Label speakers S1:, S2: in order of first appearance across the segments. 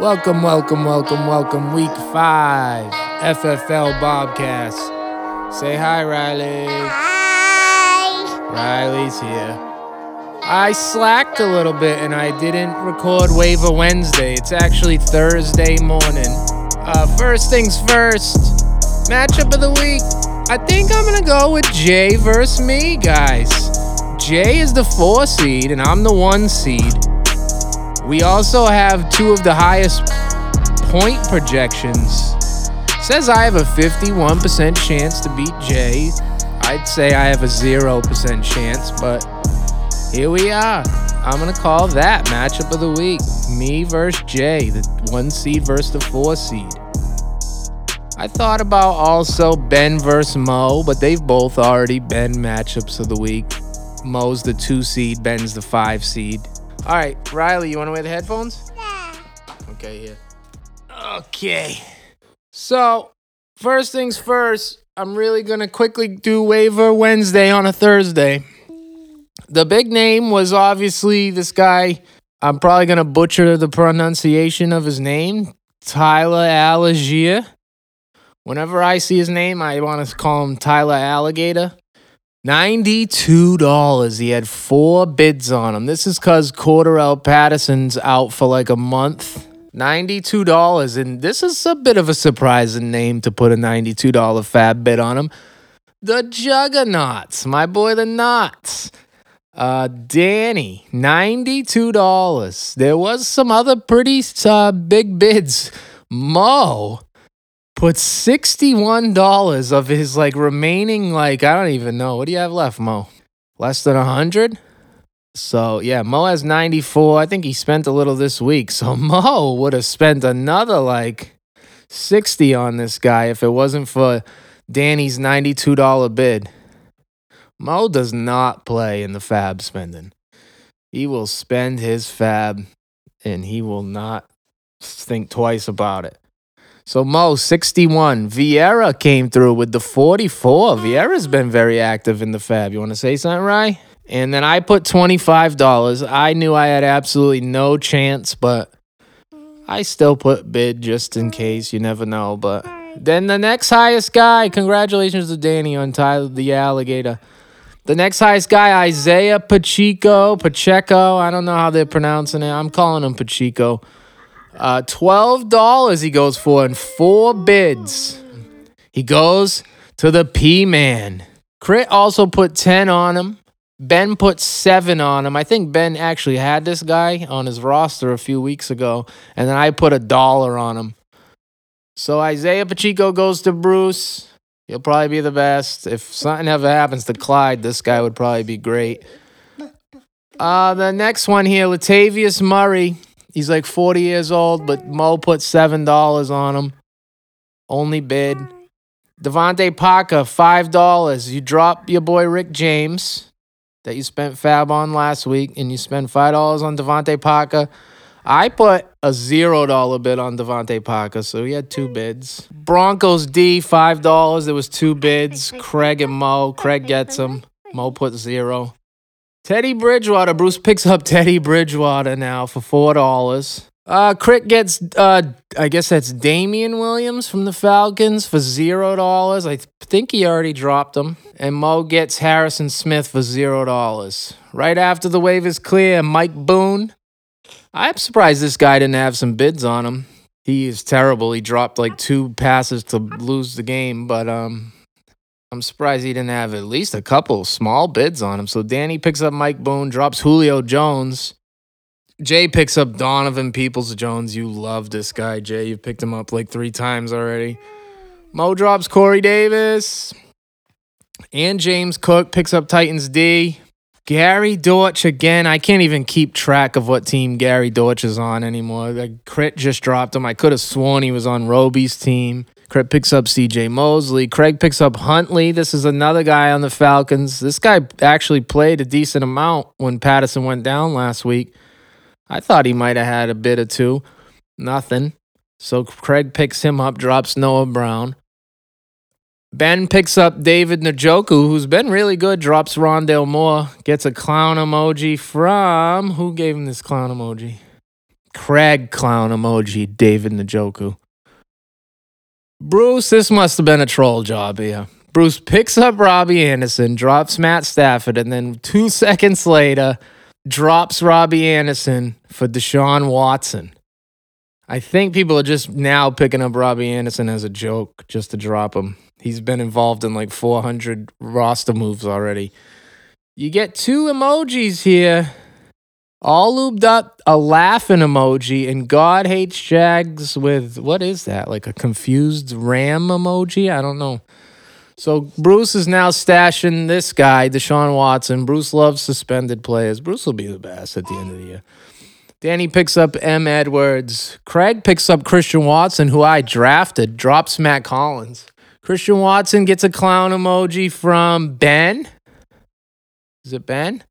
S1: Welcome, welcome, welcome, welcome. Week five, FFL Bobcast. Say hi, Riley.
S2: Hi.
S1: Riley's here. I slacked a little bit and I didn't record Waiver Wednesday. It's actually Thursday morning. Uh, first things first, matchup of the week. I think I'm gonna go with Jay versus me, guys. Jay is the four seed and I'm the one seed. We also have two of the highest point projections. Says I have a 51% chance to beat Jay. I'd say I have a 0% chance, but here we are. I'm going to call that matchup of the week. Me versus Jay, the one seed versus the four seed. I thought about also Ben versus Mo, but they've both already been matchups of the week. Mo's the two seed, Ben's the five seed. All right, Riley, you want to wear the headphones?
S2: Yeah.
S1: Okay, here. Okay. So, first things first, I'm really going to quickly do waiver Wednesday on a Thursday. The big name was obviously this guy. I'm probably going to butcher the pronunciation of his name, Tyler Allgeier. Whenever I see his name, I want to call him Tyler Alligator. $92. He had four bids on him. This is because Cordarrelle Patterson's out for like a month. $92. And this is a bit of a surprising name to put a $92 fab bid on him. The Juggernauts, my boy, the Knots. Uh, Danny, $92. There was some other pretty uh, big bids. Mo put $61 of his like remaining like I don't even know. What do you have left, Mo? Less than 100? So, yeah, Mo has 94. I think he spent a little this week. So, Mo would have spent another like 60 on this guy if it wasn't for Danny's $92 bid. Mo does not play in the fab spending. He will spend his fab and he will not think twice about it. So Mo, 61. Vieira came through with the 44. Vieira's been very active in the fab. You want to say something, Rye? And then I put $25. I knew I had absolutely no chance, but I still put bid just in case. You never know. But then the next highest guy, congratulations to Danny on Tyler the Alligator. The next highest guy, Isaiah Pacheco, Pacheco. I don't know how they're pronouncing it. I'm calling him Pacheco. Uh, twelve dollars he goes for in four bids. He goes to the P Man. Crit also put ten on him. Ben put seven on him. I think Ben actually had this guy on his roster a few weeks ago, and then I put a dollar on him. So Isaiah Pacheco goes to Bruce. He'll probably be the best. If something ever happens to Clyde, this guy would probably be great. Uh, the next one here, Latavius Murray. He's like 40 years old, but Mo put $7 on him. Only bid. DeVante Parker, $5. You drop your boy Rick James that you spent fab on last week, and you spend $5 on DeVante Parker. I put a $0 bid on DeVante Parker, so he had two bids. Broncos D, $5. There was two bids. Craig and Mo. Craig gets them. Mo put zero. Teddy Bridgewater. Bruce picks up Teddy Bridgewater now for four dollars. Uh, Crick gets uh, I guess that's Damien Williams from the Falcons for zero dollars. I th- think he already dropped him. And Mo gets Harrison Smith for zero dollars. Right after the wave is clear, Mike Boone. I'm surprised this guy didn't have some bids on him. He is terrible. He dropped like two passes to lose the game, but um, I'm surprised he didn't have at least a couple small bids on him. So Danny picks up Mike Boone, drops Julio Jones. Jay picks up Donovan Peoples Jones. You love this guy, Jay. You've picked him up like three times already. Mo drops Corey Davis. And James Cook picks up Titans D. Gary Dortch again. I can't even keep track of what team Gary Dortch is on anymore. Like Crit just dropped him. I could have sworn he was on Roby's team. Craig picks up CJ Mosley. Craig picks up Huntley. This is another guy on the Falcons. This guy actually played a decent amount when Patterson went down last week. I thought he might have had a bit or two. Nothing. So Craig picks him up, drops Noah Brown. Ben picks up David Njoku, who's been really good, drops Rondale Moore, gets a clown emoji from who gave him this clown emoji? Craig clown emoji, David Njoku. Bruce, this must have been a troll job yeah. Bruce picks up Robbie Anderson, drops Matt Stafford, and then two seconds later, drops Robbie Anderson for Deshaun Watson. I think people are just now picking up Robbie Anderson as a joke just to drop him. He's been involved in like 400 roster moves already. You get two emojis here, all lubed up, a laughing emoji, and God hates Jags with what is that? Like a confused ram emoji? I don't know. So Bruce is now stashing this guy, Deshaun Watson. Bruce loves suspended players. Bruce will be the best at the end of the year. Danny picks up M. Edwards. Craig picks up Christian Watson, who I drafted, drops Matt Collins. Christian Watson gets a clown emoji from Ben. Is it Ben?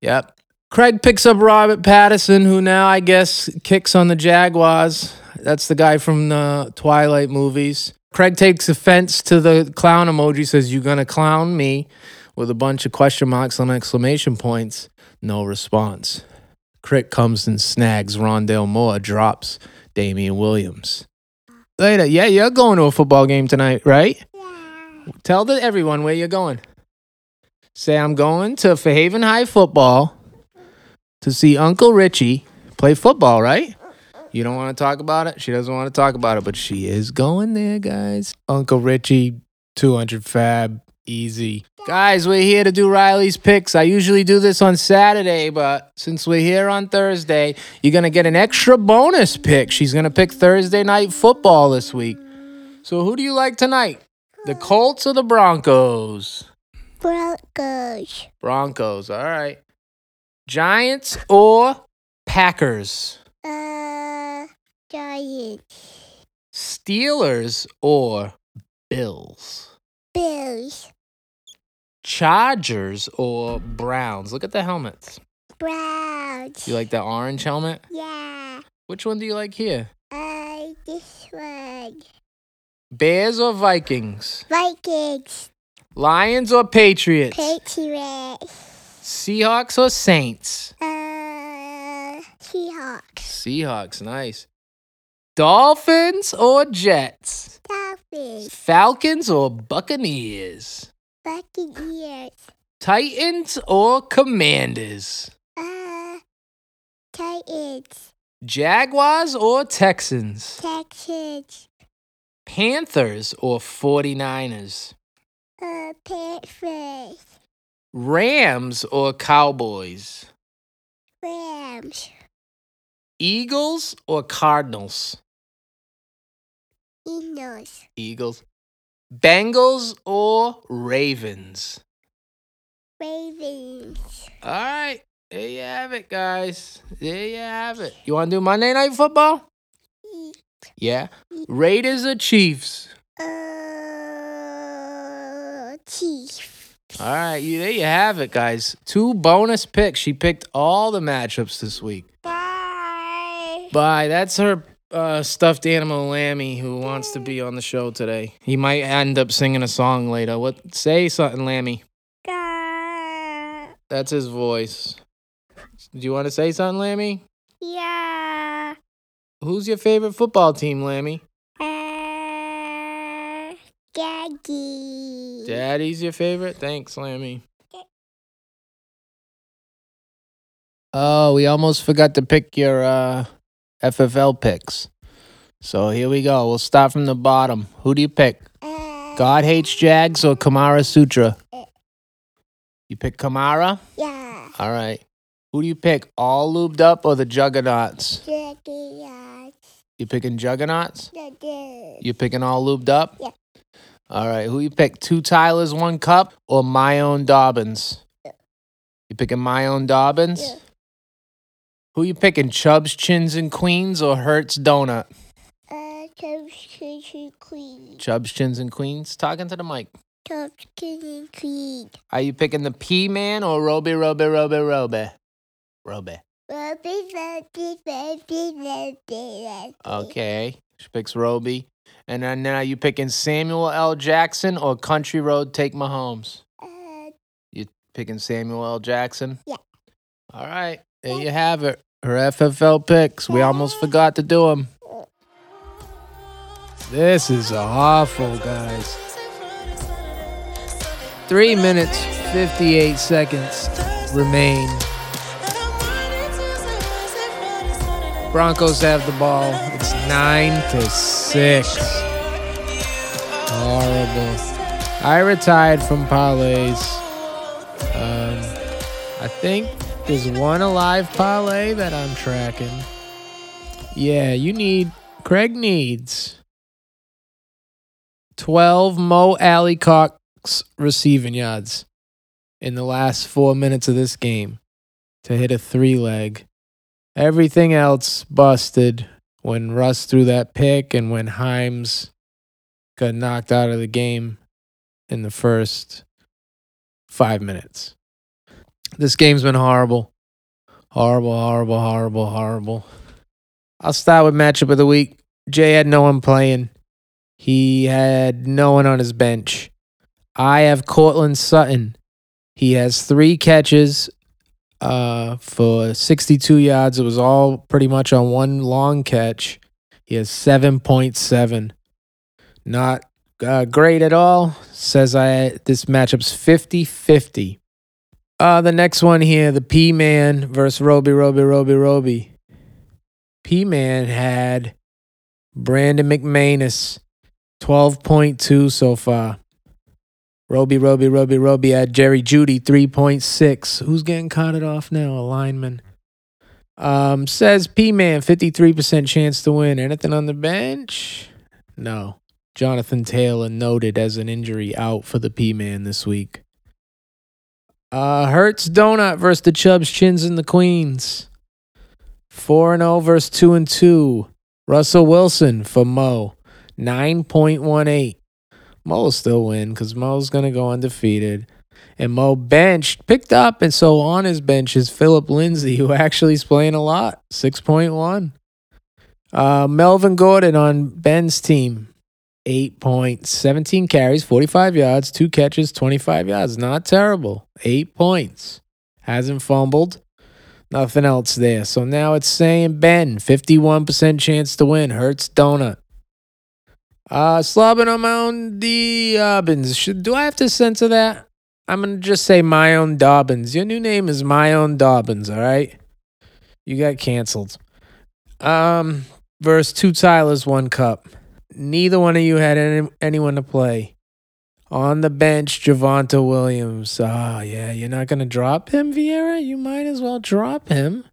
S1: Yep. Craig picks up Robert Pattinson, who now I guess kicks on the Jaguars. That's the guy from the Twilight movies. Craig takes offense to the clown emoji, says, You gonna clown me? With a bunch of question marks and exclamation points. No response. Crick comes and snags Rondale Moore, drops Damien Williams. Later, yeah, you're going to a football game tonight, right? Yeah. Tell the, everyone where you're going. Say, I'm going to Fairhaven High football to see Uncle Richie play football, right? You don't want to talk about it? She doesn't want to talk about it, but she is going there, guys. Uncle Richie, 200 fab, easy. Guys, we're here to do Riley's picks. I usually do this on Saturday, but since we're here on Thursday, you're going to get an extra bonus pick. She's going to pick Thursday night football this week. So who do you like tonight? The Colts or the Broncos?
S2: Broncos.
S1: Broncos, all right. Giants or Packers?
S2: Uh, Giants.
S1: Steelers or Bills?
S2: Bills.
S1: Chargers or Browns? Look at the helmets.
S2: Browns.
S1: You like that orange helmet?
S2: Yeah.
S1: Which one do you like here?
S2: Uh, this one.
S1: Bears or Vikings?
S2: Vikings.
S1: Lions or Patriots?
S2: Patriots.
S1: Seahawks or Saints?
S2: Uh, Seahawks.
S1: Seahawks, nice. Dolphins or Jets?
S2: Dolphins.
S1: Falcons or Buccaneers?
S2: Buccaneers.
S1: Titans or Commanders?
S2: Uh, Titans.
S1: Jaguars or Texans?
S2: Texans.
S1: Panthers or 49ers?
S2: Uh, Panthers.
S1: Rams or Cowboys?
S2: Rams.
S1: Eagles or Cardinals?
S2: Eagles.
S1: Eagles. Bengals or Ravens?
S2: Ravens.
S1: All right. There you have it, guys. There you have it. You want to do Monday Night Football? Yeah. Raiders or Chiefs?
S2: Uh, Chief.
S1: All right. You, there you have it, guys. Two bonus picks. She picked all the matchups this week.
S2: Bye.
S1: Bye. That's her uh, stuffed animal Lammy who wants to be on the show today. He might end up singing a song later. What? Say something, Lammy. That's his voice. Do you want to say something, Lammy?
S2: Yeah.
S1: Who's your favorite football team, Lammy?
S2: Uh, Daddy.
S1: Daddy's your favorite? Thanks, Lammy. Oh, we almost forgot to pick your uh, FFL picks. So here we go. We'll start from the bottom. Who do you pick?
S2: Uh,
S1: God hates Jags or Kamara Sutra? You pick Kamara?
S2: Yeah.
S1: All right. Who do you pick? All lubed up or the Juggernauts?
S2: Daddy. Uh,
S1: You picking Juggernauts?
S2: Daddy.
S1: You picking all lubed up?
S2: Yeah.
S1: All right. Who you pick? Two Tylers, one cup, or my own Dobbins? You picking my own Dobbins?
S2: Yeah.
S1: Who you picking? Chubbs, Chins, and Queens, or Hertz Donut?
S2: Uh, Toast Queen.
S1: Chubbs, Chins, and Queens. Talking to the mic.
S2: Toast Queen. Queen.
S1: Are you picking the P Man or Roby, Roby, Roby, Roby? Roby.
S2: Ruby, Ruby, Ruby, Ruby, Ruby.
S1: Okay. She picks Roby. And then now you picking Samuel L. Jackson or Country Road Take Mahomes?
S2: Uh, you
S1: Picking Samuel L. Jackson?
S2: Yeah.
S1: All right. There you have it. her FFL picks. We almost forgot to do them. This is awful, guys. Three minutes, 58 seconds remain. Broncos have the ball. It's nine to six. Horrible. I retired from parlays. Um, I think there's one alive parlay that I'm tracking. Yeah, you need. Craig needs 12 Mo Alie-Cox receiving yards in the last four minutes of this game to hit a three leg. Everything else busted when Russ threw that pick and when Hines got knocked out of the game in the first five minutes. This game's been horrible. Horrible, horrible, horrible, horrible. I'll start with matchup of the week. Jay had no one playing. He had no one on his bench. I have Courtland Sutton. He has three catches uh, for 62 yards. It was all pretty much on one long catch. He has 7.7. Not uh, great at all. Says I this matchup's 50 50. Uh, the next one here, the P Man versus Roby, Roby, Roby, Roby. P Man had Brandon McManus, 12.2 so far. Roby, Roby, Roby, Roby had Jerry Jeudy, 3.6. Who's getting carted off now? A lineman. Um, says P Man, 53% chance to win. Anything on the bench? No. Jonathan Taylor noted as an injury out for the P Man this week. Uh, Hertz Donut versus the Chubs, Chins, and the Queens. 4 0 versus 2 and 2. Russell Wilson for Mo, 9.18. Mo will still win because Mo's going to go undefeated. And Mo benched, picked up, and so on his bench is Phillip Lindsay, who actually is playing a lot, 6.1. Uh, Melvin Gordon on Ben's team, 8 points, 17 carries, 45 yards, two catches, 25 yards. Not terrible. Eight points. Hasn't fumbled. Nothing else there. So now it's saying Ben, 51% chance to win. Hertz Donut. Uh, slobbing on my the Dobbins. Should, do I have to censor that? I'm going to just say my own Dobbins. Your new name is my own Dobbins, all right? You got canceled. Um, verse two Tylers, one cup. Neither one of you had any, anyone to play. On the bench, Javonte Williams. Ah, yeah, you're not going to drop him, Vieira? You might as well drop him.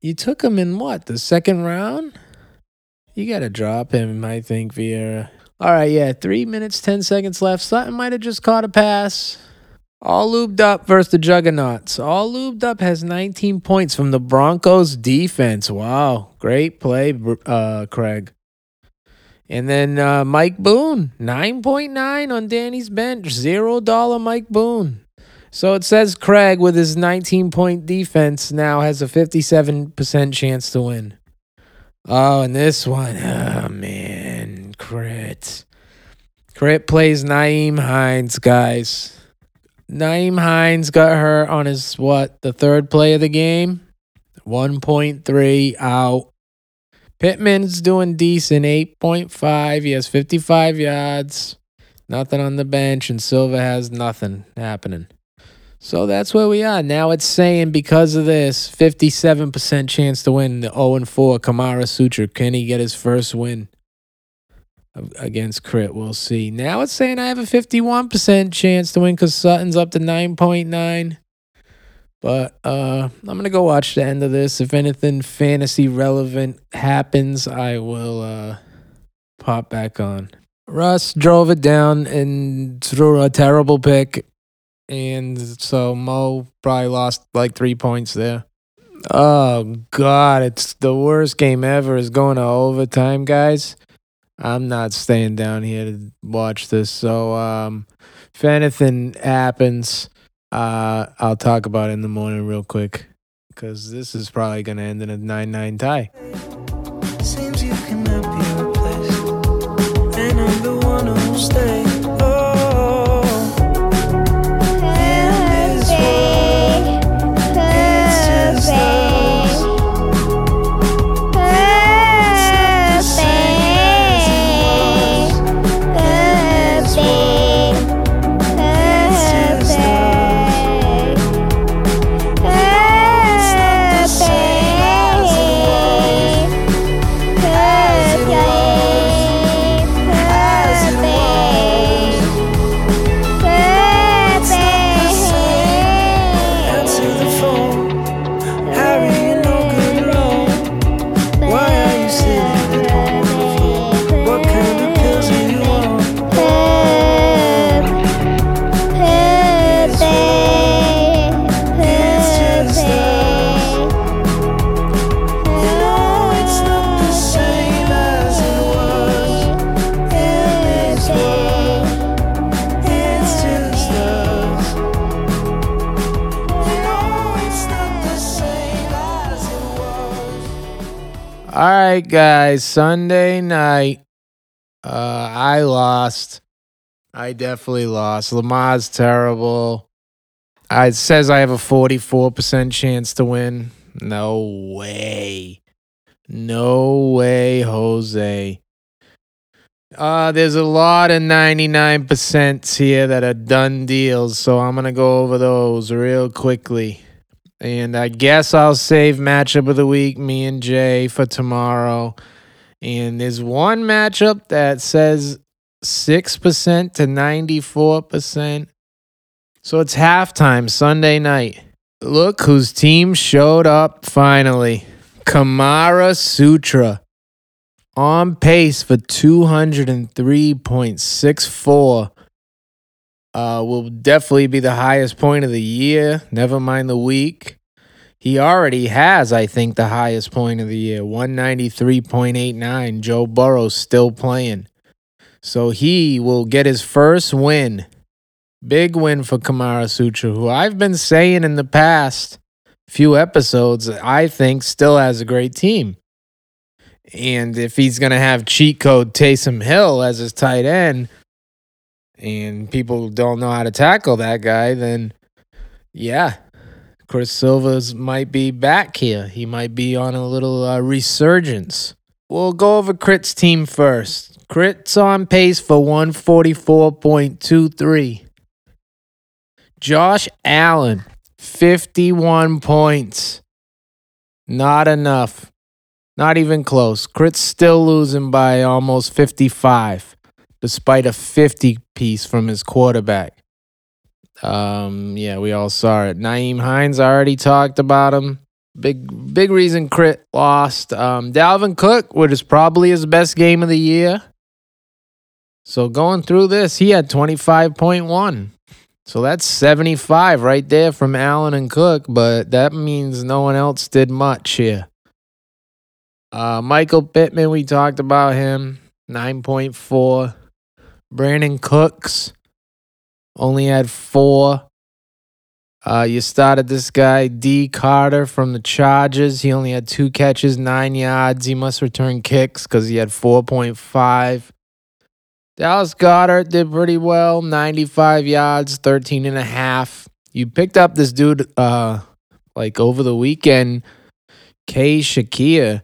S1: You took him in what, the second round? You got to drop him, I think, Vieira. All right, yeah, three minutes, 10 seconds left. Sutton might have just caught a pass. All lubed up versus the Juggernauts. All lubed up has 19 points from the Broncos defense. Wow, great play, uh, Craig. And then uh, Mike Boone, 9.9 on Danny's bench. Zero dollar Mike Boone. So it says Craig with his 19 point defense now has a 57% chance to win. Oh, and this one, oh man, crit. Crit plays Nyheim Hines, guys. Nyheim Hines got hurt on his, what, the third play of the game? 1.3 out. Pittman's doing decent, 8.5. He has 55 yards, nothing on the bench, and Silva has nothing happening. So that's where we are. Now it's saying because of this, 57% chance to win the 0 4 Kamara Sutra. Can he get his first win against Crit? We'll see. Now it's saying I have a 51% chance to win because Sutton's up to 9.9. But uh, I'm gonna go watch the end of this. If anything fantasy relevant happens, I will uh, pop back on. Russ drove it down and threw a terrible pick, and so Mo probably lost like three points there. Oh God, it's the worst game ever. Is going to overtime, guys. I'm not staying down here to watch this. So um, if anything happens uh, I'll talk about it in the morning real quick because this is probably going to end in a 9 9 tie. Seems you cannot be replaced, and I'm the one who'll. Right, guys. Sunday night. Uh, I lost. I definitely lost. Lamar's terrible. Uh, it says I have a 44% chance to win. No way. No way, Jose. Uh, there's a lot of 99% here that are done deals, so I'm going to go over those real quickly. And I guess I'll save matchup of the week, me and Jay, for tomorrow. And there's one matchup that says 6% to 94%. So it's halftime Sunday night. Look whose team showed up finally. Kamara Sutra on pace for 203.64. Uh, will definitely be the highest point of the year. Never mind the week. He already has, I think, the highest point of the year 193.89. Joe Burrow's still playing. So he will get his first win. Big win for Kamara Sutra, who I've been saying in the past few episodes, I think still has a great team. And if he's going to have cheat code Taysom Hill as his tight end, and people don't know how to tackle that guy, then yeah, Chris Silva's might be back here. He might be on a little uh, resurgence. We'll go over Crit's team first. Crit's on pace for 144.23. Josh Allen, 51 points. Not enough. Not even close. Crit's still losing by almost 55, despite a 50 piece from his quarterback. Um, yeah, we all saw it. Nyheim Hines already talked about him. Big, big reason Crit lost. Um, Dalvin Cook, which is probably his best game of the year. So going through this, he had 25.1. So that's 75 right there from Allen and Cook, but that means no one else did much here. Uh, Michael Pittman, we talked about him, 9.4. Brandin Cooks only had four. Uh, you started this guy, D. Carter from the Chargers. He only had two catches, nine yards. He must return kicks because he had 4.5. Dallas Goedert did pretty well, 95 yards, 13 and a half. You picked up this dude uh, like over the weekend, K. Shakir,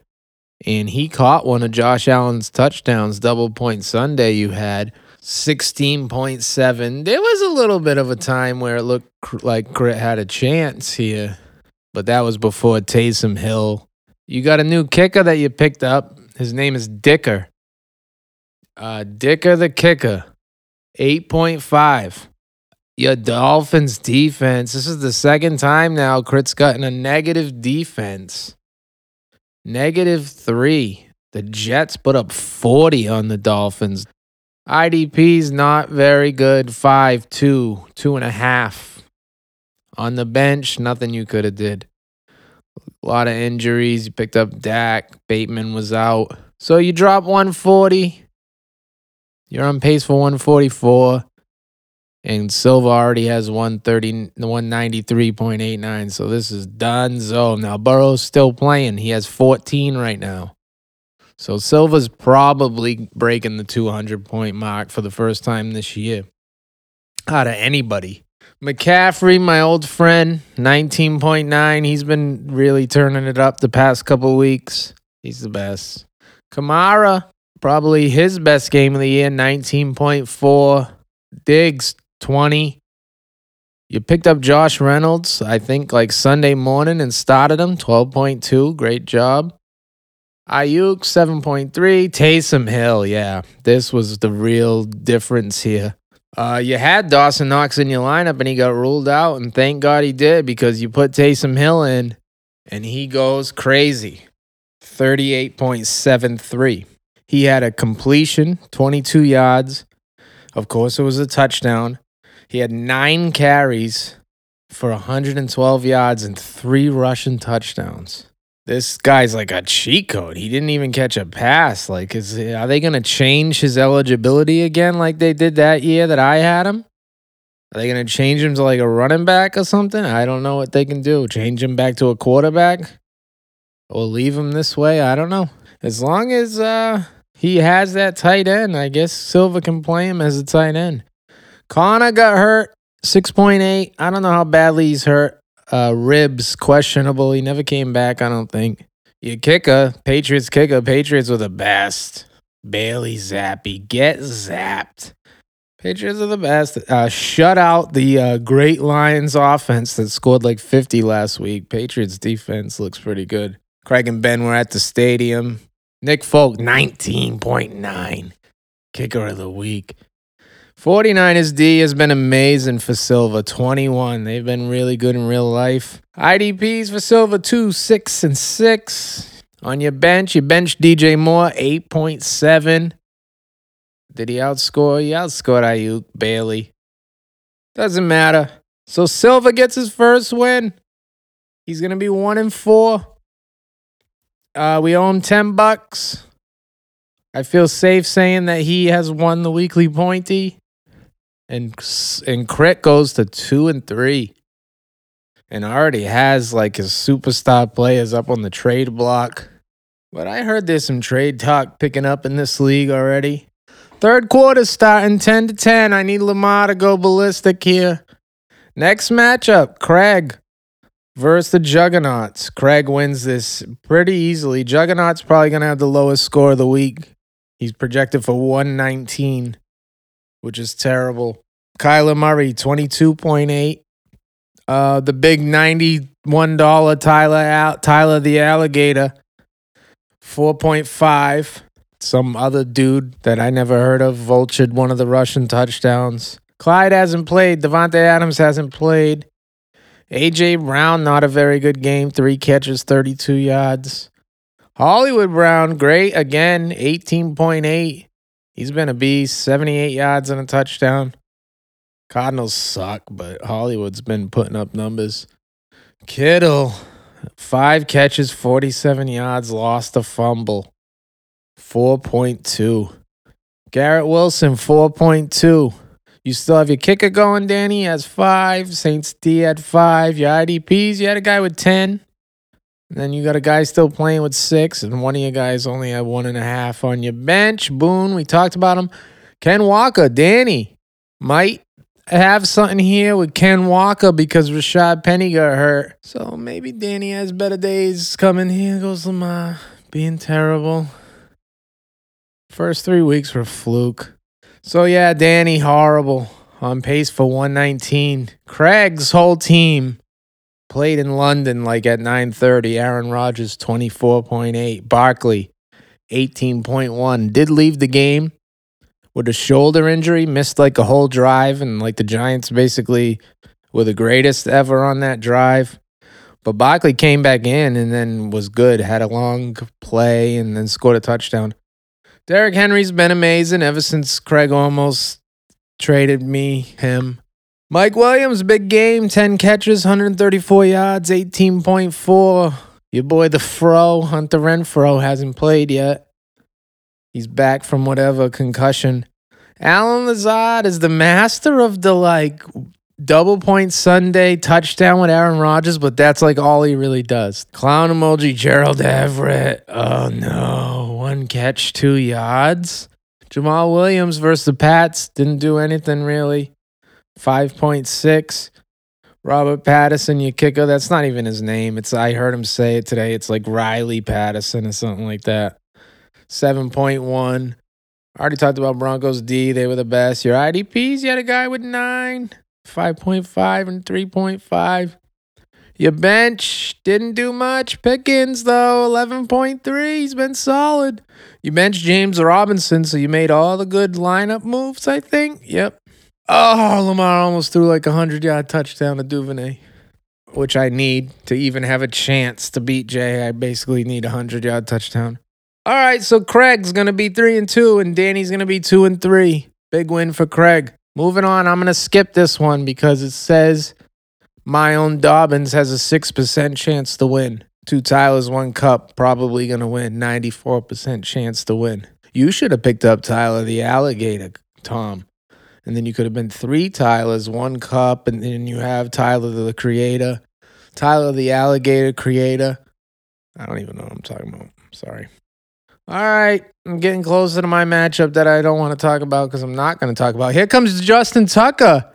S1: and he caught one of Josh Allen's touchdowns, double point Sunday you had. 16.7. There was a little bit of a time where it looked like Crit had a chance here, but that was before Taysom Hill. You got a new kicker that you picked up. His name is Dicker. Uh, Dicker the kicker, 8.5. Your Dolphins defense. This is the second time now Crit's gotten a negative defense. Negative three. The Jets put up 40 on the Dolphins. IDP's not very good. Five, two, two and a half. On the bench, nothing you could have did. A lot of injuries. You picked up Dak. Bateman was out. So you drop 140. You're on pace for 144. And Silva already has 130, 193.89. So this is done. So now Burrow's still playing. He has 14 right now. So Silva's probably breaking the 200 point mark for the first time this year. Out of anybody. McCaffrey, my old friend, 19.9. He's been really turning it up the past couple weeks. He's the best. Kamara, probably his best game of the year, 19.4. Diggs, 20. You picked up Josh Reynolds, I think, like Sunday morning and started him, 12.2. Great job. Aiyuk, 7.3. Taysom Hill, yeah. This was the real difference here. Uh, you had Dawson Knox in your lineup and he got ruled out, and thank God he did because you put Taysom Hill in and he goes crazy. 38.73. He had a completion, 22 yards. Of course, it was a touchdown. He had nine carries for 112 yards and three rushing touchdowns. This guy's like a cheat code. He didn't even catch a pass. Like, is are they going to change his eligibility again, like they did that year that I had him? Are they going to change him to like a running back or something? I don't know what they can do. Change him back to a quarterback? or leave him this way. I don't know. As long as uh, he has that tight end, I guess Silva can play him as a tight end. Connor got hurt, 6.8. I don't know how badly he's hurt. Uh, ribs questionable. He never came back, I don't think. Your kicker, Patriots kicker, Patriots are the best. Bailey Zappe, get zapped. Patriots are the best. Uh, shut out the uh, great Lions offense that scored like 50 last week. Patriots defense looks pretty good. Craig and Ben were at the stadium. Nick Folk, 19.9. Kicker of the week. 49ers D has been amazing for Silva, 21. They've been really good in real life. IDPs for Silva, 2, 6, and 6. On your bench, you bench DJ Moore, 8.7. Did he outscore? He outscored Aiyuk, Bailey. Doesn't matter. So Silva gets his first win. He's going to be 1 and 4. Uh, we owe him 10 bucks. I feel safe saying that he has won the weekly pointy and and crit goes to two and three, and already has like his superstar players up on the trade block. But I heard there's some trade talk picking up in this league already. Third quarter starting 10 to 10. I need Lamar to go ballistic here. Next matchup, Craig versus the Juggernauts. Craig wins this pretty easily. Juggernaut's probably to have the lowest score of the week. He's projected for 119 which is terrible. Kyler Murray, 22.8. Uh, the big $91 Tyler out Tyler the Alligator, 4.5. Some other dude that I never heard of vultured one of the Russian touchdowns. Clyde hasn't played. Davante Adams hasn't played. AJ Brown, not a very good game. Three catches, 32 yards. Hollywood Brown, great again, 18.8. He's been a beast, 78 yards and a touchdown. Cardinals suck, but Hollywood's been putting up numbers. Kittle, five catches, 47 yards, lost a fumble. 4.2. Garrett Wilson, 4.2. You still have your kicker going, Danny. He has five. Saints D had five. Your IDPs, you had a guy with 10. Then you got a guy still playing with six, and one of you guys only have one and a half on your bench. Boone, we talked about him. Ken Walker, Danny might have something here with Ken Walker because Rashad Penny got hurt. So maybe Danny has better days coming. Here goes Lamar being terrible. First three weeks were fluke. So yeah, Danny horrible on pace for 119. Craig's whole team Played in London like at 9:30. Aaron Rodgers 24.8. Barkley 18.1. Did leave the game with a shoulder injury, missed like a whole drive and like the Giants basically were the greatest ever on that drive. But Barkley came back in and then was good, had a long play and then scored a touchdown. Derrick Henry's been amazing ever since Craig almost traded me him. Mike Williams, big game, 10 catches, 134 yards, 18.4. Your boy, the Fro, Hunter Renfrow, hasn't played yet. He's back from whatever concussion. Allen Lazard is the master of the like double point Sunday touchdown with Aaron Rodgers, but that's like all he really does. Clown emoji, Gerald Everett. Oh no, one catch, two yards. Jamaal Williams versus the Pats didn't do anything really. 5.6. Robert Patterson, your kicker. That's not even his name. It's I heard him say it today. It's like Riley Patterson or something like that. 7.1. I already talked about Broncos D. They were the best. Your IDPs, you had a guy with 9, 5.5, and 3.5. Your bench didn't do much. Pickens, though, 11.3. He's been solid. You benched James Robinson, so you made all the good lineup moves, I think. Yep. Oh, Lamar almost threw like a 100 yard touchdown to Duvernay, which I need to even have a chance to beat Jay. I basically need a 100 yard touchdown. All right, so Craig's going to be 3 and 2, and Danny's going to be 2 and 3. Big win for Craig. Moving on, I'm going to skip this one because it says my own Dobbins has a 6% chance to win. Two Tyler's, one cup, probably going to win. 94% chance to win. You should have picked up Tyler the alligator, Tom and then you could have been three Tylers, one cup, and then you have Tyler the creator, Tyler the alligator creator. I don't even know what I'm talking about. Sorry. All right. I'm getting closer to my matchup that I don't want to talk about because I'm not going to talk about. Here comes Justin Tucker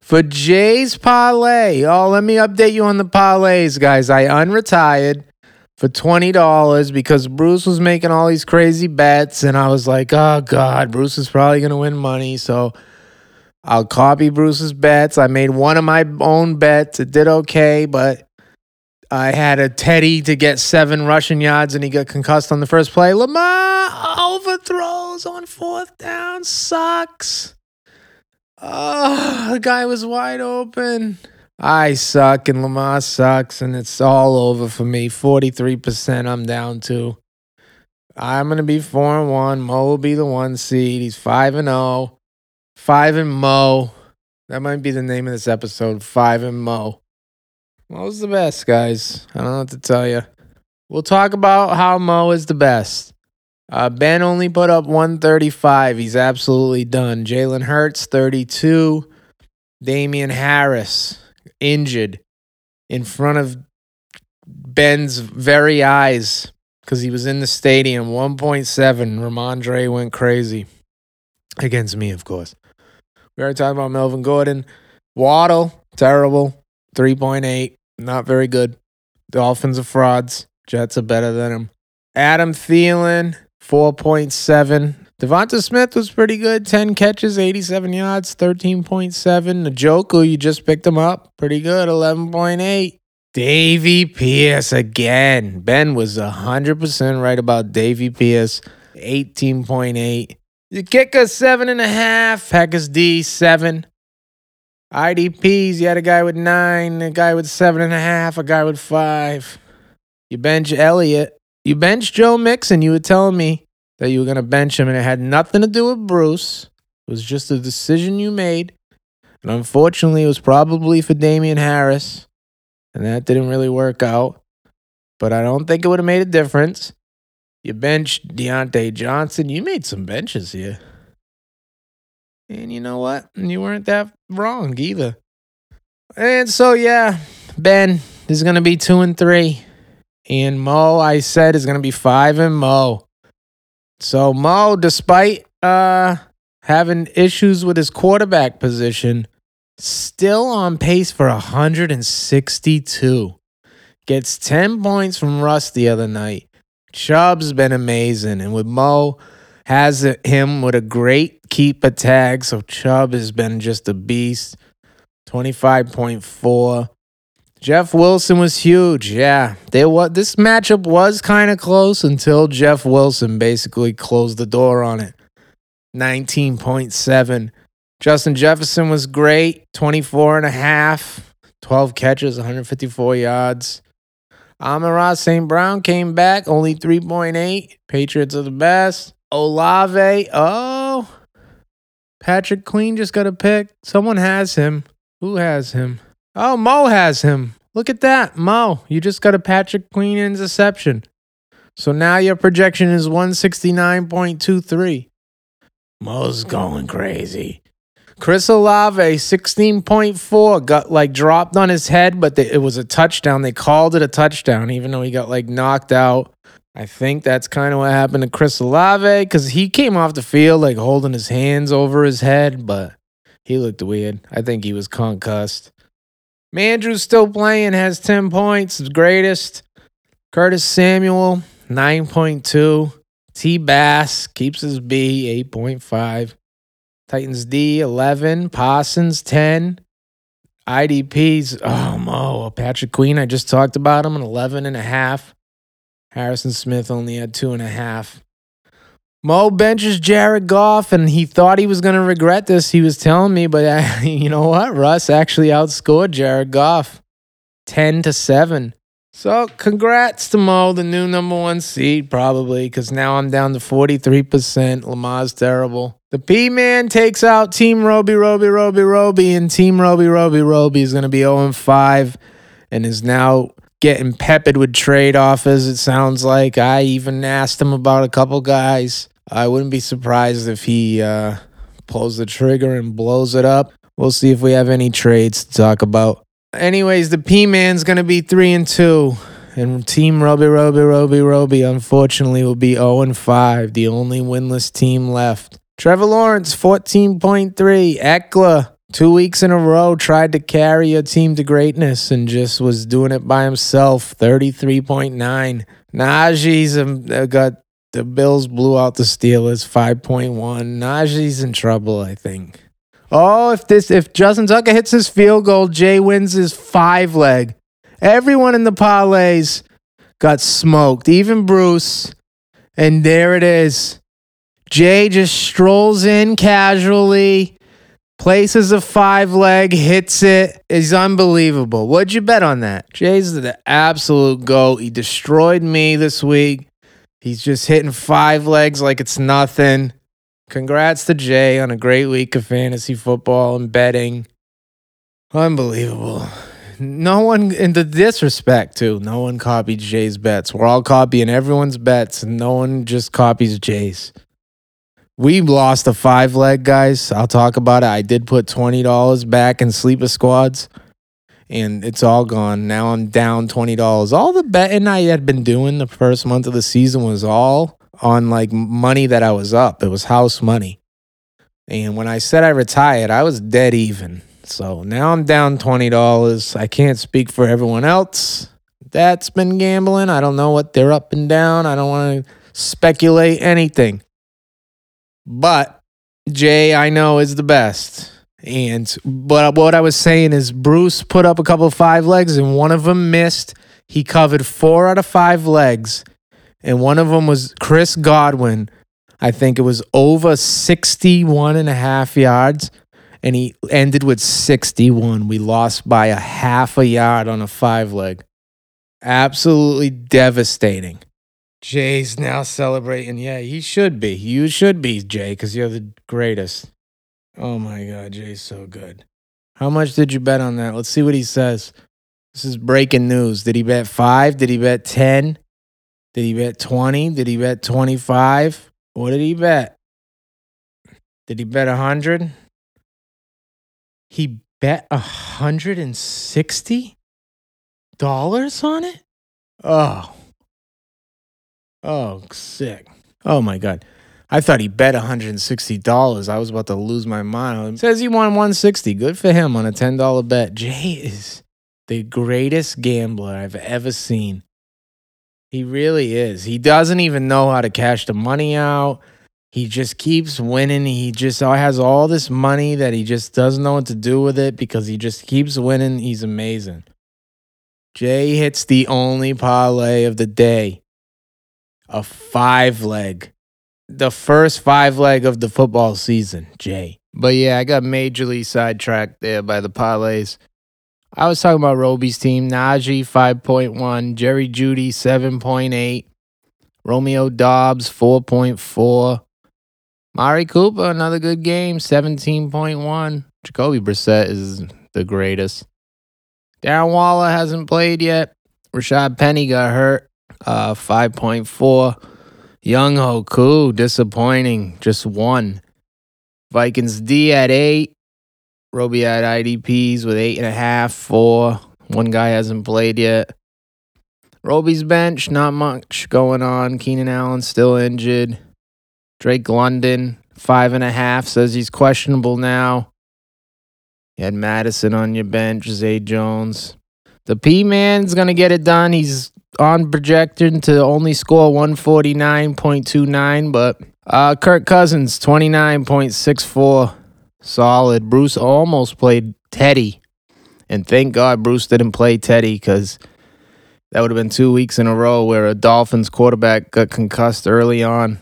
S1: for Jay's parlay. Oh, let me update you on the parlays, guys. I unretired for $20 because Bruce was making all these crazy bets. And I was like, oh, God, Bruce is probably going to win money. So I'll copy Bruce's bets. I made one of my own bets. It did okay, but I had a Teddy to get seven rushing yards and he got concussed on the first play. Lamar overthrows on fourth down. Sucks. Oh, the guy was wide open. I suck and Lamar sucks and it's all over for me. 43% I'm down to. I'm going to be 4 and 1. Mo will be the one seed. He's 5 and 0. 5 and Mo. That might be the name of this episode. 5 and Mo. Mo's the best, guys. I don't know what to tell you. We'll talk about how Mo is the best. Uh, ben only put up 135. He's absolutely done. Jalen Hurts, 32. Damien Harris, injured in front of Ben's very eyes because he was in the stadium. 1.7. Rhamondre went crazy. Against me, of course. We already talked about Melvin Gordon. Waddle, terrible. 3.8. Not very good. Dolphins are frauds. Jets are better than him. Adam Thielen, 4.7. Devonta Smith was pretty good. 10 catches, 87 yards, 13.7. The Njoku, you just picked him up. Pretty good, 11.8. Davy Pierce again. Ben was 100% right about Davy Pierce, 18.8. The kicker, 7.5. Packers D, 7. IDPs, you had a guy with nine, a guy with seven and a half, a guy with five. You bench Elliott. You bench Joe Mixon. You were telling me that you were going to bench him, and it had nothing to do with Bruce. It was just a decision you made. And unfortunately, it was probably for Damien Harris, and that didn't really work out. But I don't think it would have made a difference. You benched Diontae Johnson. You made some benches here. And you know what? You weren't that wrong either. And so, yeah, Ben is going to be two and three. And Mo, I said, is going to be five and Mo. So, Mo, despite uh, having issues with his quarterback position, still on pace for 162. Gets 10 points from Russ the other night. Chubb's been amazing. And with Mo, has him with a great keeper tag. So Chubb has been just a beast. 25.4. Jeff Wilson was huge. Yeah. They what this matchup was kind of close until Jeff Wilson basically closed the door on it. 19.7. Justin Jefferson was great. 24 and a half. 12 catches, 154 yards. Amon-Ra St. Brown came back, only 3.8. Patriots are the best. Olave. Oh, Patrick Queen just got a pick. Someone has him. Who has him? Oh, Mo has him. Look at that. Mo, you just got a Patrick Queen interception. So now your projection is 169.23. Mo's going crazy. Chris Olave, 16.4, got like dropped on his head, but they, it was a touchdown. They called it a touchdown, even though he got like knocked out. I think that's kind of what happened to Chris Olave because he came off the field like holding his hands over his head, but he looked weird. I think he was concussed. Mandrew's still playing, has 10 points, greatest. Curtis Samuel, 9.2. T Bass keeps his B, 8.5. Titans D, 11. Parsons, 10. IDPs, oh, Mo. Patrick Queen, I just talked about him, an 11 and a half. Harrison Smith only had two and a half. Mo benches Jared Goff, and he thought he was going to regret this. He was telling me, but uh, you know what? Russ actually outscored Jared Goff 10 to 7. So, congrats to Mo, the new number one seed, probably, because now I'm down to 43%. Lamar's terrible. The P Man takes out Team Roby, Roby, Roby, Roby, and Team Roby, Roby, Roby is going to be 0 5 and is now getting peppered with trade offers, it sounds like. I even asked him about a couple guys. I wouldn't be surprised if he uh, pulls the trigger and blows it up. We'll see if we have any trades to talk about. Anyways, the P Man's to be 3 and 2. And Team Roby, Roby, Roby, Roby, unfortunately, will be 0 and 5, the only winless team left. Trevor Lawrence, 14.3. Ekeler, two weeks in a row, tried to carry a team to greatness and just was doing it by himself, 33.9. Najee's um, uh, got the Bills blew out the Steelers, 5.1. Najee's in trouble, I think. Oh, if this if Justin Tucker hits his field goal, Jay wins his five leg. Everyone in the parlays got smoked, even Bruce. And there it is. Jay just strolls in casually, places a five leg, hits it. It's unbelievable. What'd you bet on that? Jay's the absolute goat. He destroyed me this week. He's just hitting five legs like it's nothing. Congrats to Jay on a great week of fantasy football and betting. Unbelievable. No one, in the disrespect too, no one copied Jay's bets. We're all copying everyone's bets, and no one just copies Jay's. We lost a five leg, guys. I'll talk about it. I did put $20 back in sleeper squads, and it's all gone. Now I'm down $20. All the betting I had been doing the first month of the season was all on like money that I was up. It was house money. And when I said I retired, I was dead even. So now I'm down $20. I can't speak for everyone else that's been gambling. I don't know what they're up and down. I don't want to speculate anything. But Jay, I know, is the best. And but what I was saying is Bruce put up a couple five legs and one of them missed. He covered four out of five legs. And one of them was Chris Godwin. I think it was over 61 and a half yards. And he ended with 61. We lost by a half a yard on a five leg. Absolutely devastating. Jay's now celebrating. Yeah, he should be. You should be, Jay, because you're the greatest. Oh my God, Jay's so good. How much did you bet on that? Let's see what he says. This is breaking news. Did he bet five? Did he bet 10? Did he bet 20? Did he bet 25? What did he bet? Did he bet 100? He bet $160 on it? Oh. Oh, sick. Oh my god. I thought he bet $160. I was about to lose my mind. Says he won 160. Good for him on a $10 bet. Jay is the greatest gambler I've ever seen. He really is. He doesn't even know how to cash the money out. He just keeps winning. He just uh, has all this money that he just doesn't know what to do with it because he just keeps winning. He's amazing. Jay hits the only parlay of the day a five leg. The first five leg of the football season, Jay. But yeah, I got majorly sidetracked there by the parlays. I was talking about Roby's team. Najee 5.1, Jerry Jeudy 7.8, Romeo Doubs 4.4, Mari Cooper another good game 17.1. Jacoby Brissett is the greatest. Darren Waller hasn't played yet. Rashad Penny got hurt uh, 5.4. Young Hoku, disappointing, just one. Vikings D at eight. Roby at IDPs with eight and a half, four. One guy hasn't played yet. Roby's bench, not much going on. Keenan Allen still injured. Drake London, five and a half, says he's questionable now. You had Madison on your bench, Zay Jones. The P Man's to get it done. He's on projection to only score 149.29, but uh, Kirk Cousins, 29.64. Solid. Bruce almost played Teddy. And thank God Bruce didn't play Teddy because that would have been two weeks in a row where a Dolphins quarterback got concussed early on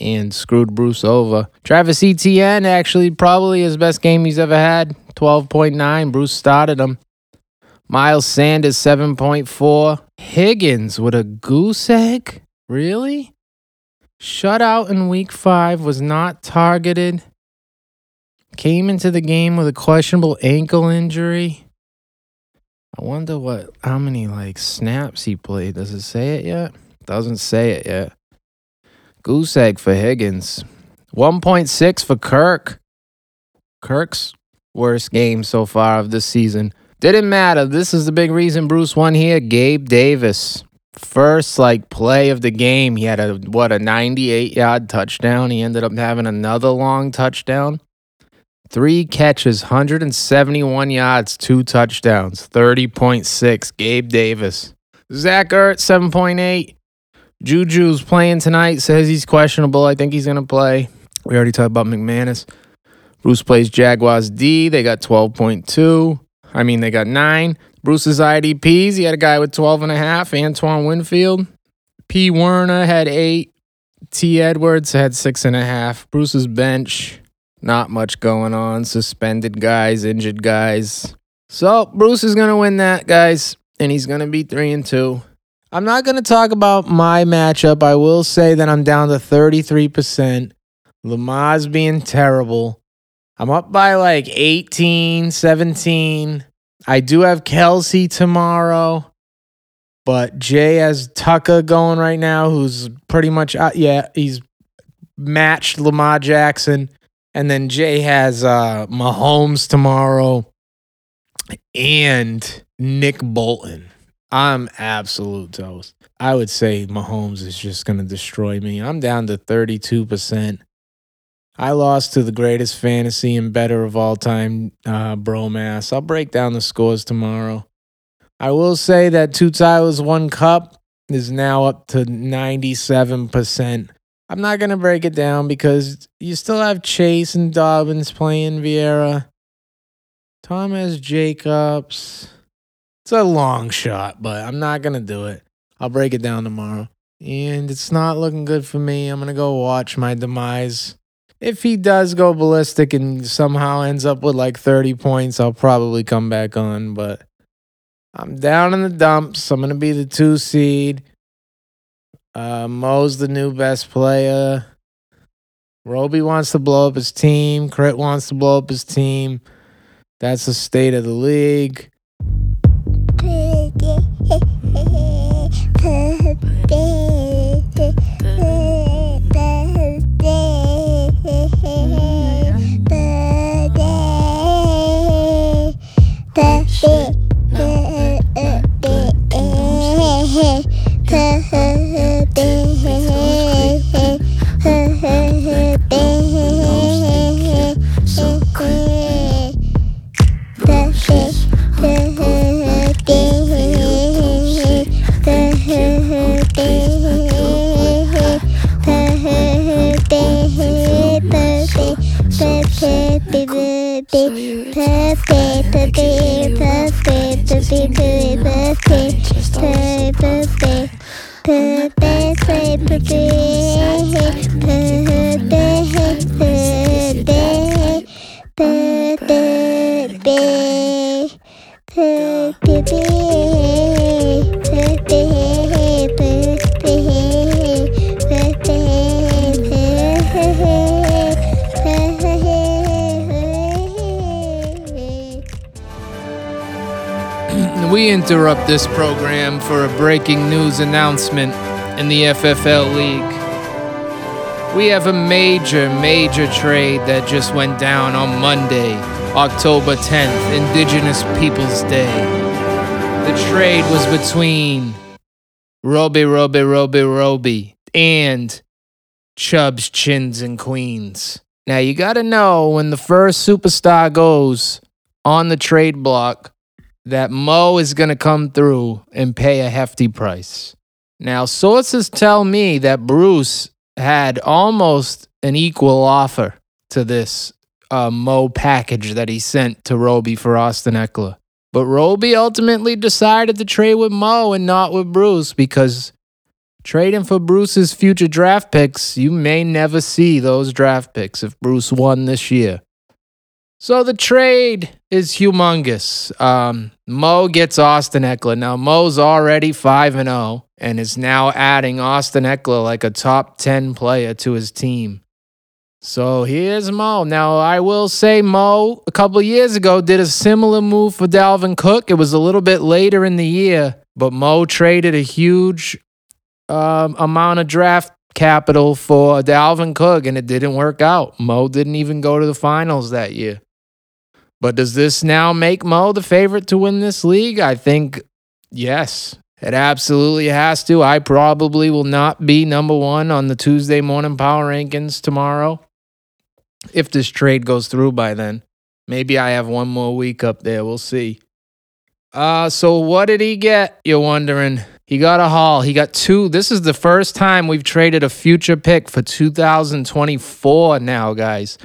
S1: and screwed Bruce over. Travis Etienne, actually, probably his best game he's ever had. 12.9. Bruce started him. Miles Sanders, 7.4. Higgins with a goose egg? Really? Shutout in week five was not targeted. Came into the game with a questionable ankle injury. I wonder what how many like snaps he played. Does it say it yet? Doesn't say it yet. Goose egg for Higgins. 1.6 for Kirk. Kirk's worst game so far of this season. Didn't matter. This is the big reason Bruce won here. Gabe Davis. First like play of the game, he had a what a 98 yard touchdown. He ended up having another long touchdown. Three catches, 171 yards, two touchdowns, 30.6. Gabe Davis. Zach Ertz, 7.8. Juju's playing tonight, says he's questionable. I think he's going to play. We already talked about McManus. Bruce plays Jaguars D. They got 12.2. I mean, they got nine. Bruce's IDPs, he had a guy with 12 and a half, Antoine Winfield. P. Werner had eight. T. Edwards had six and a half. Bruce's bench, not much going on. Suspended guys, injured guys. So Bruce is gonna win that, guys, and he's gonna be three and two. I'm not gonna talk about my matchup. I will say that I'm down to 33%. Lamar's being terrible. I'm up by like 18, 17. I do have Kelce tomorrow, but Jay has Tucker going right now, who's pretty much, uh, yeah, he's matched Lamar Jackson. And then Jay has uh, Mahomes tomorrow and Nick Bolton. I'm absolute toast. I would say Mahomes is just going to destroy me. I'm down to 32%. I lost to the greatest fantasy and better of all time, uh, Bromass. I'll break down the scores tomorrow. I will say that two titles, one cup is now up to 97%. I'm not going to break it down because you still have Chase and Dobbins playing Vieira. Thomas Jacobs. It's a long shot, but I'm not going to do it. I'll break it down tomorrow. And it's not looking good for me. I'm going to go watch my demise if he does go ballistic and somehow ends up with like 30 points, I'll probably come back on. But I'm down in the dumps. I'm going to be the two seed. Uh, Mo's the new best player. Roby wants to blow up his team. Crit wants to blow up his team. That's the state of the league. interrupt this program for a breaking news announcement in the FFL League. We have a major, major trade that just went down on Monday, October 10th, Indigenous Peoples Day. The trade was between Roby, Roby, Roby, Roby and Chubbs, Chins, and Queens. Now you gotta know when the first superstar goes on the trade block that Mo is going to come through and pay a hefty price. Now, sources tell me that Bruce had almost an equal offer to this uh, Mo package that he sent to Roby for Austin Ekeler. But Roby ultimately decided to trade with Mo and not with Bruce because trading for Bruce's future draft picks, you may never see those draft picks if Bruce won this year. So the trade is humongous. Um, Mo gets Austin Ekeler. Now Mo's already five and zero, oh and is now adding Austin Ekeler like a top ten player to his team. So here's Mo. Now I will say Mo a couple years ago did a similar move for Dalvin Cook. It was a little bit later in the year, but Mo traded a huge um, amount of draft capital for Dalvin Cook, and it didn't work out. Mo didn't even go to the finals that year. But does this now make Mo the favorite to win this league? I think yes. It absolutely has to. I probably will not be number one on the Tuesday morning power rankings tomorrow. If this trade goes through by then. Maybe I have one more week up there. We'll see. Uh, so what did he get? You're wondering. He got a haul. He got two. This is the first time we've traded a future pick for 2024 now, guys.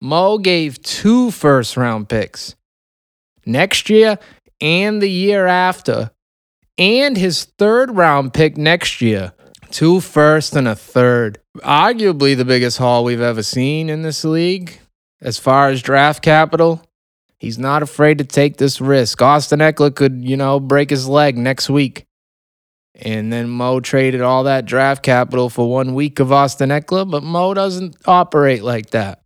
S1: Mo gave two first round picks next year and the year after, and his third round pick next year. Two first and a third. Arguably the biggest haul we've ever seen in this league as far as draft capital. He's not afraid to take this risk. Austin Ekeler could, you know, break his leg next week. And then Mo traded all that draft capital for one week of Austin Ekeler, but Mo doesn't operate like that.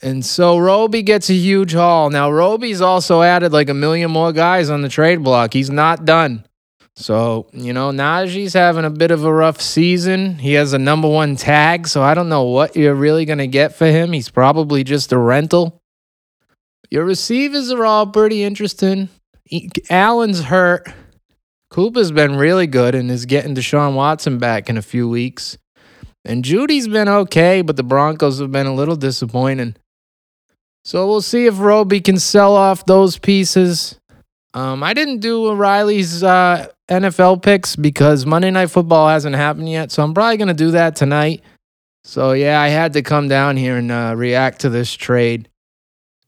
S1: And so Roby gets a huge haul. Now, Roby's also added like a million more guys on the trade block. He's not done. So, you know, Najee's having a bit of a rough season. He has a number one tag, so I don't know what you're really going to get for him. He's probably just a rental. Your receivers are all pretty interesting. Allen's hurt. Cooper's been really good and is getting Deshaun Watson back in a few weeks. And Jeudy's been okay, but the Broncos have been a little disappointing. So we'll see if Roby can sell off those pieces. Um, I didn't do O'Reilly's uh, NFL picks because Monday Night Football hasn't happened yet. So I'm probably going to do that tonight. So yeah, I had to come down here and uh, react to this trade.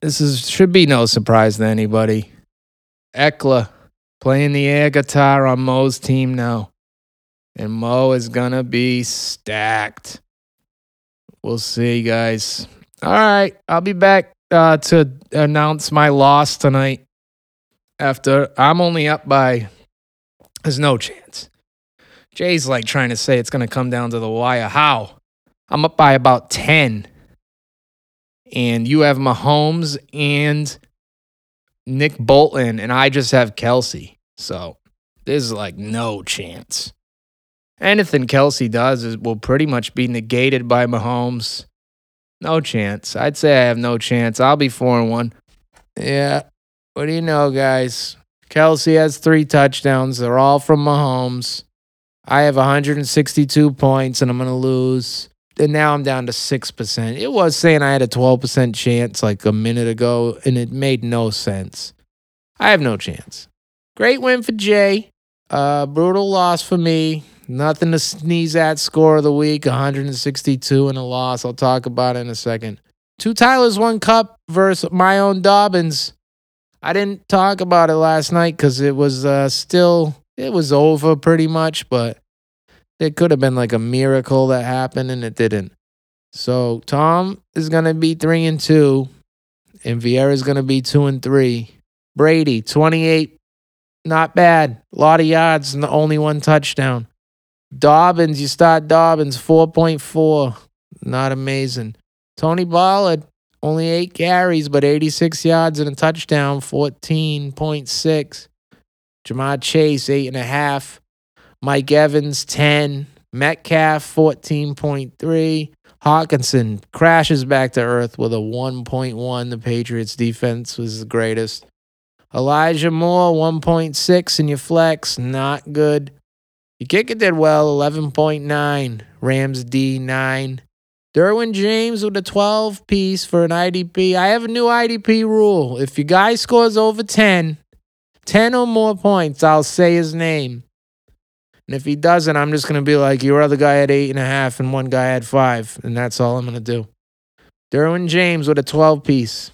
S1: This is should be no surprise to anybody. Ekeler playing the air guitar on Mo's team now. And Mo is going to be stacked. We'll see, guys. All right. I'll be back uh, to announce my loss tonight. After I'm only up by there's no chance. Jay's like trying to say it's going to come down to the wire. How? I'm up by about 10. And you have Mahomes and Nick Bolton, and I just have Kelce. So there's like no chance. Anything Kelce does is, will pretty much be negated by Mahomes. No chance. I'd say I have no chance. I'll be 4 and 1. Yeah. What do you know, guys? Kelce has three touchdowns. They're all from Mahomes. I have 162 points and I'm to lose. And now I'm down to 6%. It was saying I had a 12% chance like a minute ago, and it made no sense. I have no chance. Great win for Jay. Uh, brutal loss for me. Nothing to sneeze at. Score of the week 162 and a loss. I'll talk about it in a second. Two Tylers, one cup versus my own Dobbins. I didn't talk about it last night because it was uh, still it was over pretty much, but it could have been like a miracle that happened and it didn't. So Tom is gonna be three and two, and Vieira's gonna be two and three. Brady, 28, not bad. A lot of yards and the only one touchdown. Dobbins, you start Dobbins, 4.4. Not amazing. Tony Pollard, only eight carries, but 86 yards and a touchdown, 14.6. Ja'Marr Chase, eight and a half. Mike Evans, 10. Metcalf, 14.3. Hockenson crashes back to earth with a 1.1. The Patriots defense was the greatest. Elijah Moore, 1.6 in your flex, not good. Your kicker did well, 11.9. Rams D, 9. Derwin James with a 12 piece for an IDP. I have a new IDP rule. If your guy scores over 10, 10 or more points, I'll say his name. And if he doesn't, I'm just going to be like, your other guy had eight and a half and one guy had five. And that's all I'm going to do. Derwin James with a 12 piece.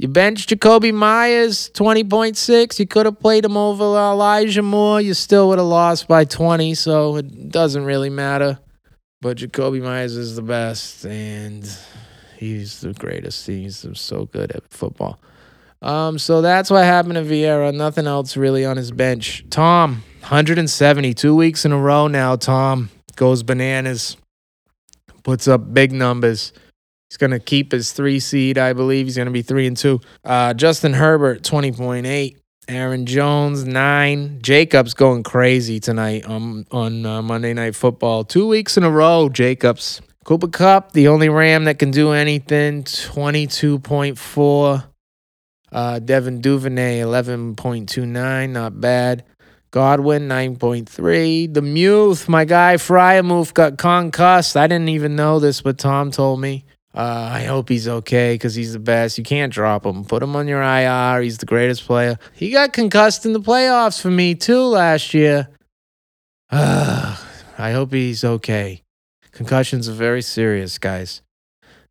S1: You bench Jakobi Meyers, 20.6. You could have played him over Elijah Moore. You still would have lost by 20, so it doesn't really matter. But Jakobi Meyers is the best, and he's the greatest. He's so good at football. Um, so that's what happened to Vieira. Nothing else really on his bench. Tom, 170, two weeks in a row now. Tom goes bananas, puts up big numbers. He's going to keep his three seed, I believe. He's going to be three and two. Uh, Justin Herbert, 20.8. Aaron Jones, nine. Jacobs going crazy tonight on, on uh, Monday Night Football. Two weeks in a row, Jacobs. Cooper Kupp, the only Ram that can do anything, 22.4. Uh, Devin Duvernay, 11.29, not bad. Godwin, 9.3. The Muth, my guy Freiermuth got concussed. I didn't even know this, but Tom told me. Uh, I hope he's okay because he's the best. You can't drop him. Put him on your IR. He's the greatest player. He got concussed in the playoffs for me too last year. Uh, I hope he's okay. Concussions are very serious, guys.